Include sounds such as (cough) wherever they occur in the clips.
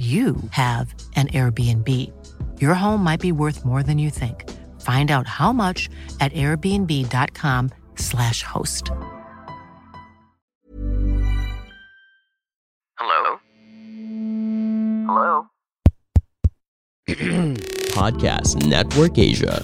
you have an Airbnb. Your home might be worth more than you think. Find out how much at airbnb.com/slash host. Hello? Hello? (clears throat) Podcast Network Asia.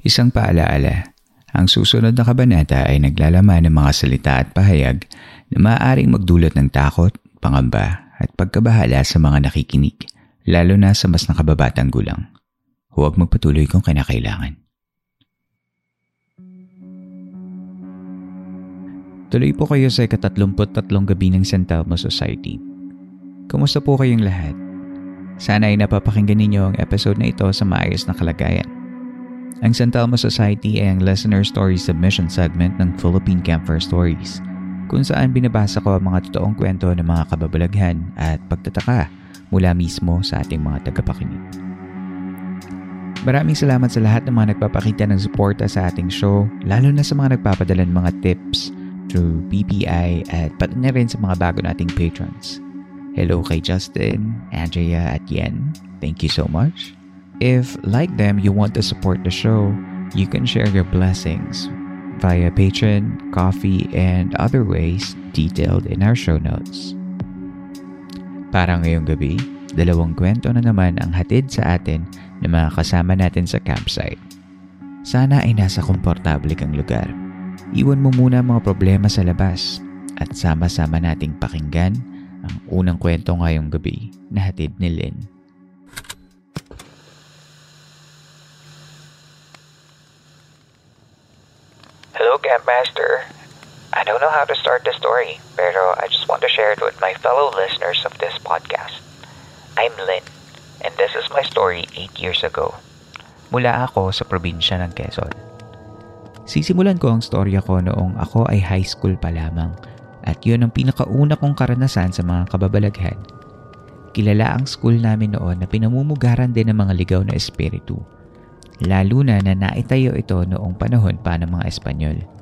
Isang paalaala, ang susunod na kabanata ay naglalaman ng mga salita at pahayag na maaaring magdulot ng takot, pangamba at pagkabahala sa mga nakikinig, lalo na sa mas nakababatang gulang. Huwag magpatuloy kung kinakailangan. Tuloy po kayo sa ikatatlumput-tatlong gabi ng San Telmo Society. Kumusta po kayong lahat? Sana ay napapakinggan ninyo ang episode na ito sa maayos na kalagayan. Ang San Telmo Society ay ang listener story submission segment ng Philippine Campfire Stories kung saan binabasa ko ang mga totoong kwento ng mga kababalaghan at pagtataka mula mismo sa ating mga tagapakinig. Maraming salamat sa lahat ng mga nagpapakita ng suporta sa ating show, lalo na sa mga nagpapadala ng mga tips through BPI at pati na rin sa mga bago nating patrons. Hello kay Justin, Andrea at Yen. Thank you so much. If, like them, you want to support the show, you can share your blessings via Patreon, coffee, and other ways detailed in our show notes. Para ngayong gabi, dalawang kwento na naman ang hatid sa atin ng mga kasama natin sa campsite. Sana ay nasa komportable kang lugar. Iwan mo muna mga problema sa labas at sama-sama nating pakinggan ang unang kwento ngayong gabi na hatid ni Lynn. Campmaster. I don't know how to start the story, pero I just want to share it with my fellow listeners of this podcast. I'm Lynn, and this is my story 8 years ago. Mula ako sa probinsya ng Quezon. Sisimulan ko ang storya ko noong ako ay high school pa lamang at yun ang pinakauna kong karanasan sa mga kababalaghan. Kilala ang school namin noon na pinamumugaran din ng mga ligaw na espiritu. Lalo na na naitayo ito noong panahon pa ng mga Espanyol.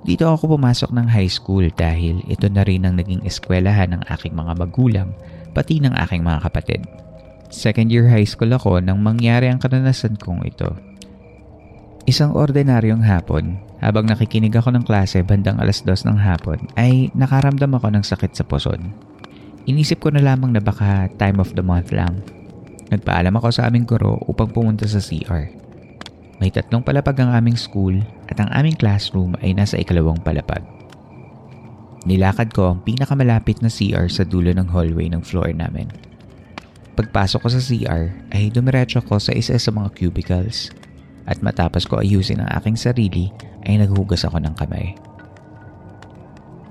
Dito ako pumasok ng high school dahil ito na rin ang naging eskwelahan ng aking mga magulang pati ng aking mga kapatid. Second year high school ako nang mangyari ang karanasan kong ito. Isang ordinaryong hapon, habang nakikinig ako ng klase bandang alas dos ng hapon, ay nakaramdam ako ng sakit sa puson. Inisip ko na lamang na baka time of the month lang. Nagpaalam ako sa aming guro upang pumunta sa CR. May tatlong palapag ang aming school at ang aming classroom ay nasa ikalawang palapag. Nilakad ko ang pinakamalapit na CR sa dulo ng hallway ng floor namin. Pagpasok ko sa CR ay dumiretso ko sa isa sa mga cubicles at matapos ko ayusin ang aking sarili ay naghugas ako ng kamay.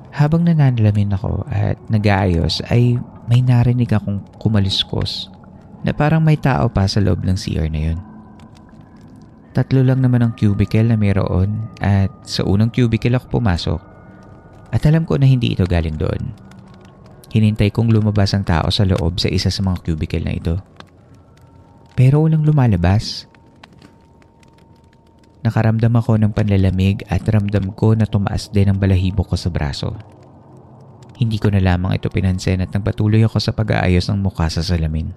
Habang nananalamin ako at nag-aayos ay may narinig akong kumaliskos na parang may tao pa sa loob ng CR na yun. Tatlo lang naman ang cubicle na mayroon at sa unang cubicle ako pumasok at alam ko na hindi ito galing doon. Hinintay kong lumabas ang tao sa loob sa isa sa mga cubicle na ito. Pero walang lumalabas. Nakaramdam ako ng panlalamig at ramdam ko na tumaas din ang balahibo ko sa braso. Hindi ko na lamang ito pinansin at nagpatuloy ako sa pag-aayos ng mukha sa salamin.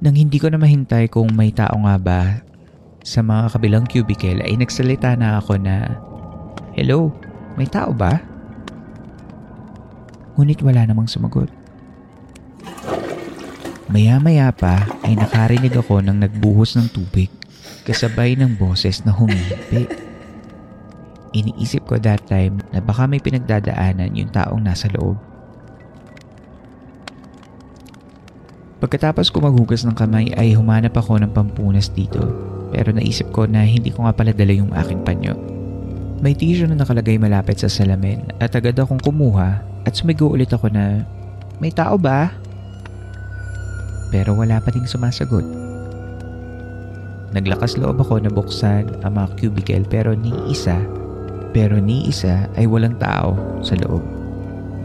Nang hindi ko na mahintay kung may tao nga ba sa mga kabilang cubicle ay nagsalita na ako na, Hello, may tao ba? Ngunit wala namang sumagot. Maya-maya pa ay nakarinig ako ng nagbuhos ng tubig kasabay ng boses na humihipi. Iniisip ko that time na baka may pinagdadaanan yung taong nasa loob. Pagkatapos ko maghugas ng kamay ay humanap ako ng pampunas dito pero naisip ko na hindi ko nga pala dala yung aking panyo. May tissue na nakalagay malapit sa salamin at agad akong kumuha at sumigo ulit ako na May tao ba? Pero wala pa ding sumasagot. Naglakas loob ako na buksan ang mga cubicle pero ni isa, pero ni isa ay walang tao sa loob.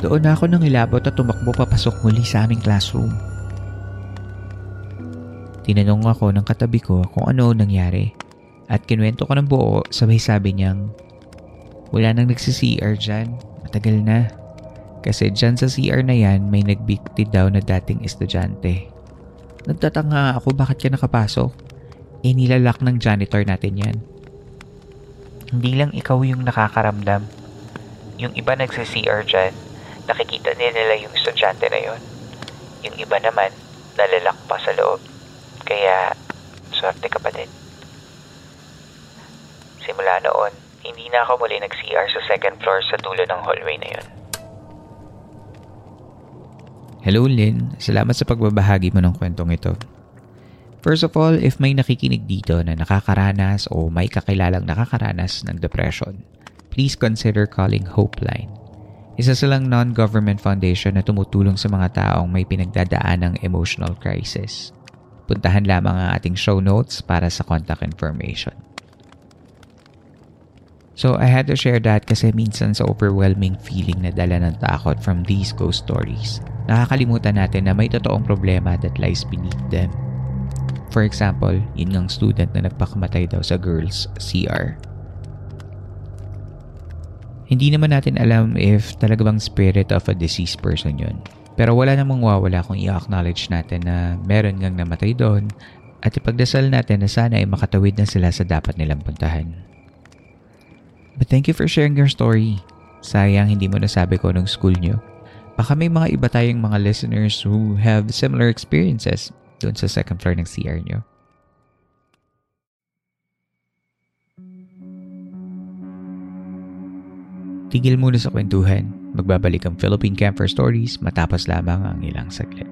Doon ako nang ilabot at tumakbo papasok muli sa aming classroom. Tinanong ako ng katabi ko kung ano nangyari at kinuwento ko ng buo sabay sabi niyang wala nang nagsi-CR dyan. Matagal na. Kasi dyan sa CR na yan may nagbikti daw na dating estudyante. Nagtatanga ako bakit ka nakapasok. Eh nilalak ng janitor natin yan. Hindi lang ikaw yung nakakaramdam. Yung iba nagsi-CR dyan, nakikita nila yung estudyante na yon. Yung iba naman, nalalak pa sa loob. Kaya, swerte ka pa din. Simula noon, hindi na ako muli nag-CR sa second floor sa dulo ng hallway na yon. Hello Lynn, salamat sa pagbabahagi mo ng kwentong ito. First of all, if may nakikinig dito na nakakaranas o may kakilalang nakakaranas ng depression, please consider calling Hopeline. Isa silang non-government foundation na tumutulong sa mga taong may pinagdadaan ng emotional crisis. Puntahan lamang ang ating show notes para sa contact information. So I had to share that kasi minsan sa overwhelming feeling na dala ng takot from these ghost stories, nakakalimutan natin na may totoong problema that lies beneath them. For example, yun ngang student na nagpakamatay daw sa girls CR. Hindi naman natin alam if talaga bang spirit of a deceased person yun. Pero wala namang wawala kung i-acknowledge natin na meron ngang namatay doon at ipagdasal natin na sana ay makatawid na sila sa dapat nilang puntahan. But thank you for sharing your story. Sayang hindi mo nasabi ko nung school nyo. Baka may mga iba tayong mga listeners who have similar experiences doon sa second floor ng CR nyo. Tigil muna sa kwentuhan. Magbabalik ang Philippine Camper Stories matapos lamang ang ilang saglit.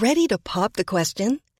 Ready to pop the question?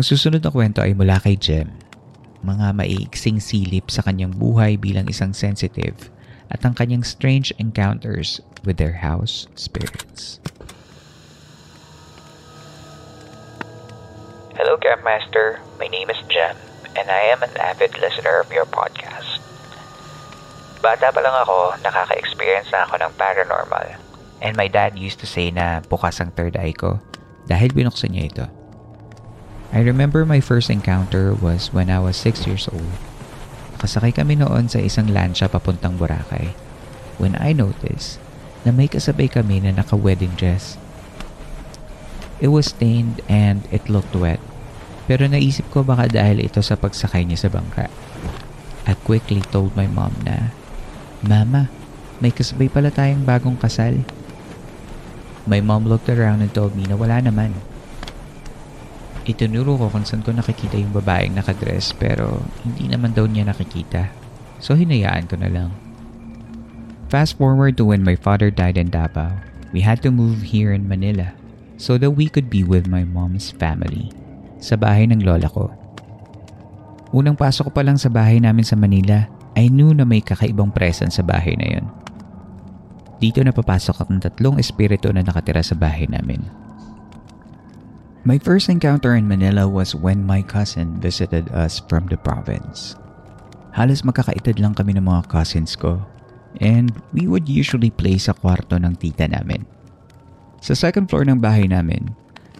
Ang susunod na kwento ay mula kay Jem. Mga maiiksing silip sa kanyang buhay bilang isang sensitive at ang kanyang strange encounters with their house spirits. Hello, Campmaster. My name is Jem, and I am an avid listener of your podcast. Bata pa lang ako, nakaka-experience na ako ng paranormal. And my dad used to say na bukas ang third eye ko dahil binuksan niya ito. I remember my first encounter was when I was 6 years old. Kasakay kami noon sa isang lancha papuntang Boracay when I noticed na may kasabay kami na naka-wedding dress. It was stained and it looked wet. Pero naisip ko baka dahil ito sa pagsakay niya sa bangka. I quickly told my mom na, Mama, may kasabay pala tayong bagong kasal. My mom looked around and told me na wala naman. Itinuro ko kung saan ko nakikita yung babaeng nakadress pero hindi naman daw niya nakikita. So hinayaan ko na lang. Fast forward to when my father died in Davao. We had to move here in Manila so that we could be with my mom's family sa bahay ng lola ko. Unang pasok ko pa lang sa bahay namin sa Manila, I knew na may kakaibang presence sa bahay na yon. dito na papasok ang tatlong espiritu na nakatira sa bahay namin. My first encounter in Manila was when my cousin visited us from the province. Halos magkakaitad lang kami ng mga cousins ko and we would usually play sa kwarto ng tita namin. Sa second floor ng bahay namin,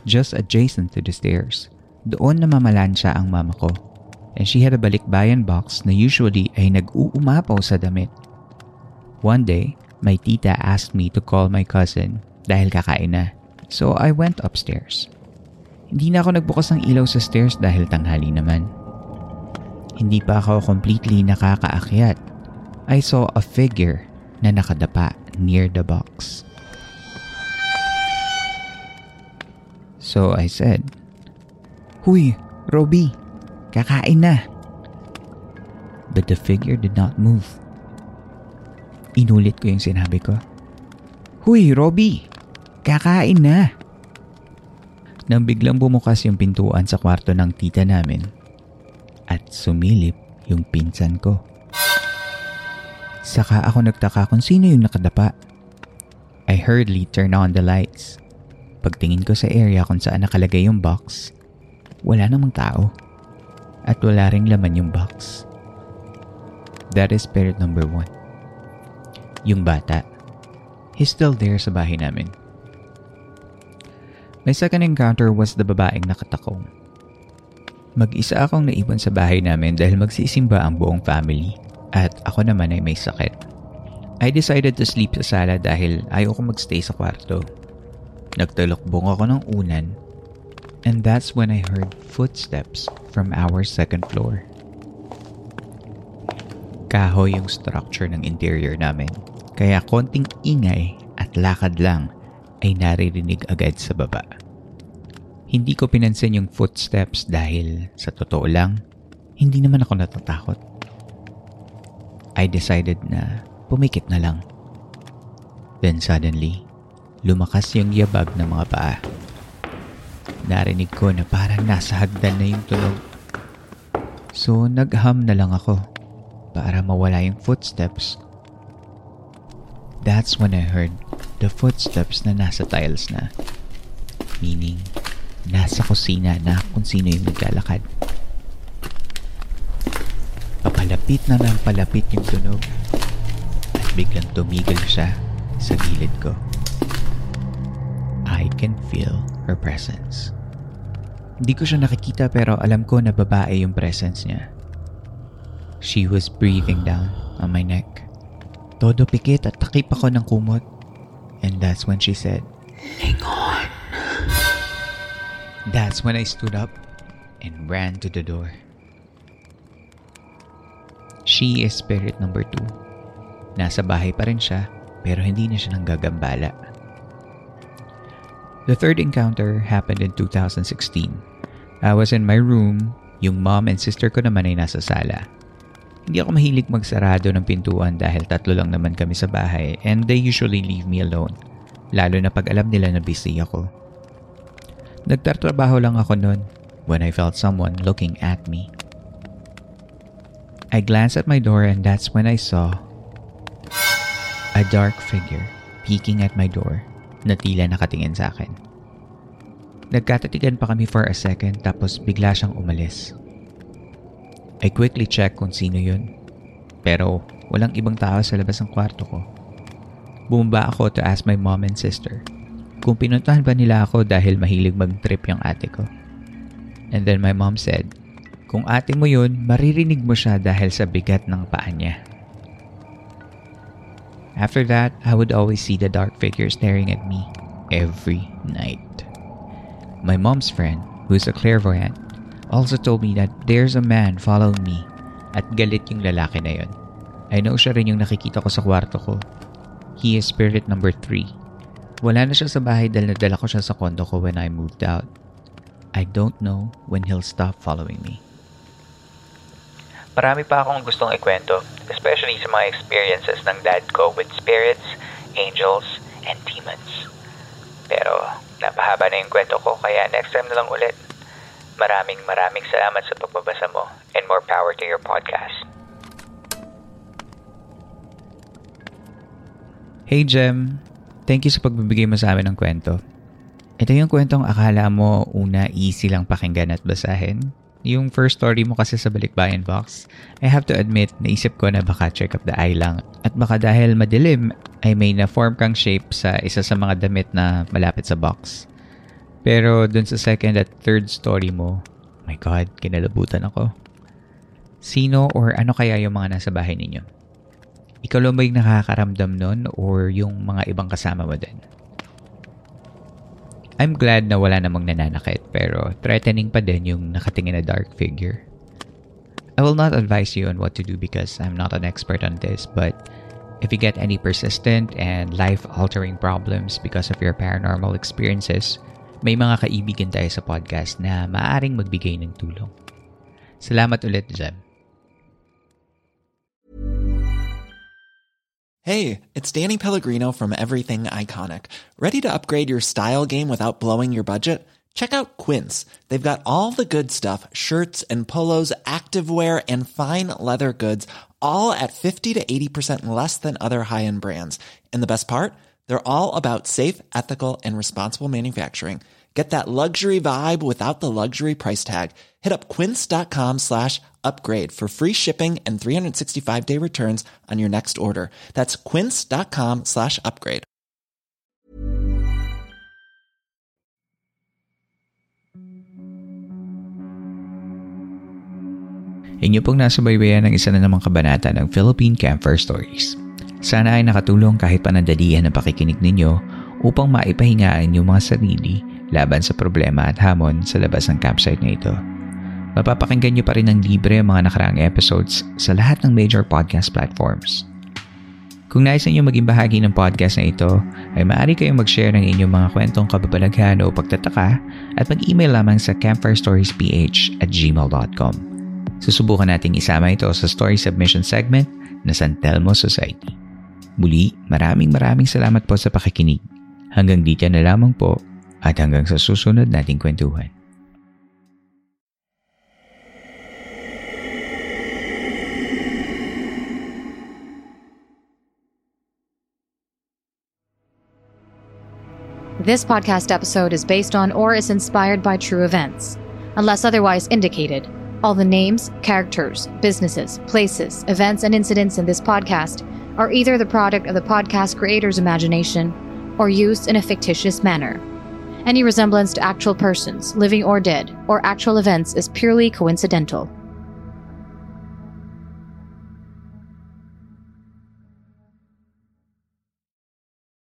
just adjacent to the stairs, doon namamalansya ang mama ko and she had a balikbayan box na usually ay nag-uumapaw sa damit. One day, my tita asked me to call my cousin dahil kakain na. So I went upstairs. Hindi na ako nagbukas ng ilaw sa stairs dahil tanghali naman. Hindi pa ako completely nakakaakyat. I saw a figure na nakadapa near the box. So I said, Huy, Roby, kakain na. But the figure did not move. Inulit ko yung sinabi ko. Huy, Roby, kakain na. Nang biglang bumukas yung pintuan sa kwarto ng tita namin at sumilip yung pinsan ko. Saka ako nagtaka kung sino yung nakadapa. I hurriedly turned on the lights. Pagtingin ko sa area kung saan nakalagay yung box, wala namang tao. At wala ring laman yung box. That is spirit number one. Yung bata, he's still there sa bahay namin. My second encounter was the babaeng nakatakong. Mag-isa akong naiwan sa bahay namin dahil magsisimba ang buong family at ako naman ay may sakit. I decided to sleep sa sala dahil ayaw ko magstay sa kwarto. Nagtalokbong ako ng unan and that's when I heard footsteps from our second floor. Kahoy yung structure ng interior namin kaya konting ingay at lakad lang ay naririnig agad sa baba. Hindi ko pinansin yung footsteps dahil sa totoo lang, hindi naman ako natatakot. I decided na pumikit na lang. Then suddenly, lumakas yung yabag ng mga paa. Narinig ko na parang nasa hagdan na yung tulog. So nagham na lang ako para mawala yung footsteps. That's when I heard the footsteps na nasa tiles na. Meaning, nasa kusina na kung sino yung naglalakad. Papalapit na ng palapit yung tunog at biglang tumigil siya sa gilid ko. I can feel her presence. Hindi ko siya nakikita pero alam ko na babae yung presence niya. She was breathing down on my neck. Todo pikit at takip ako ng kumot And that's when she said, Hang on. That's when I stood up and ran to the door. She is spirit number two. Nasa bahay pa rin siya pero hindi na siya nanggagambala. The third encounter happened in 2016. I was in my room, yung mom and sister ko naman ay nasa sala. Hindi ako mahilig magsarado ng pintuan dahil tatlo lang naman kami sa bahay and they usually leave me alone. Lalo na pag alam nila na busy ako. Nagtatrabaho lang ako noon when I felt someone looking at me. I glanced at my door and that's when I saw a dark figure peeking at my door na tila nakatingin sa akin. Nagkatatigan pa kami for a second tapos bigla siyang umalis. I quickly checked kung sino yun. Pero walang ibang tao sa labas ng kwarto ko. Bumaba ako to ask my mom and sister kung pinuntahan ba nila ako dahil mahilig mag-trip yung ate ko. And then my mom said, kung ate mo yun, maririnig mo siya dahil sa bigat ng paa niya. After that, I would always see the dark figure staring at me every night. My mom's friend, who's a clairvoyant, also told me that there's a man following me at galit yung lalaki na yon. I know siya rin yung nakikita ko sa kwarto ko. He is spirit number 3. Wala na siya sa bahay dahil nadala ko siya sa kondo ko when I moved out. I don't know when he'll stop following me. Marami pa akong gustong ikwento, especially sa mga experiences ng dad ko with spirits, angels, and demons. Pero napahaba na yung kwento ko kaya next time na lang ulit. Maraming maraming salamat sa pagbabasa mo and more power to your podcast. Hey Jem, thank you sa pagbibigay mo sa amin ng kwento. Ito yung kwentong akala mo una easy lang pakinggan at basahin. Yung first story mo kasi sa Balikbayan Box, I have to admit, naisip ko na baka check up the eye lang. At baka dahil madilim, ay may na-form kang shape sa isa sa mga damit na malapit sa box. Pero dun sa second at third story mo, my God, kinalabutan ako. Sino or ano kaya yung mga nasa bahay ninyo? Ikaw lang ba yung nakakaramdam nun or yung mga ibang kasama mo din? I'm glad na wala namang nananakit pero threatening pa din yung nakatingin na dark figure. I will not advise you on what to do because I'm not an expert on this but if you get any persistent and life-altering problems because of your paranormal experiences, may mga kaibigan tayo sa podcast na maaring magbigay ng tulong. Salamat ulit, Jem. Hey, it's Danny Pellegrino from Everything Iconic. Ready to upgrade your style game without blowing your budget? Check out Quince. They've got all the good stuff shirts and polos, activewear, and fine leather goods, all at 50 to 80% less than other high end brands. And the best part? They're all about safe, ethical, and responsible manufacturing. Get that luxury vibe without the luxury price tag. Hit up quince.com slash upgrade for free shipping and 365 day returns on your next order. That's quince.com slash upgrade. Inyo pong nasa baybayan ng isa na namang kabanata ng Philippine Camper Stories. Sana ay nakatulong kahit panandalian ang pakikinig ninyo upang maipahingaan yung mga sarili laban sa problema at hamon sa labas ng campsite na ito. Mapapakinggan nyo pa rin ng libre ang mga nakaraang episodes sa lahat ng major podcast platforms. Kung nais ninyo maging bahagi ng podcast na ito, ay maaari kayong mag-share ng inyong mga kwentong kababalaghan o pagtataka at mag-email lamang sa campfirestoriesph at gmail.com. Susubukan nating isama ito sa story submission segment na San Telmo Society. Muli, maraming maraming salamat po sa pakikinig. Hanggang dito na lamang po at hanggang sa susunod nating kwentuhan. This podcast episode is based on or is inspired by true events. Unless otherwise indicated, all the names, characters, businesses, places, events, and incidents in this podcast are either the product of the podcast creator's imagination or used in a fictitious manner. Any resemblance to actual persons, living or dead, or actual events is purely coincidental.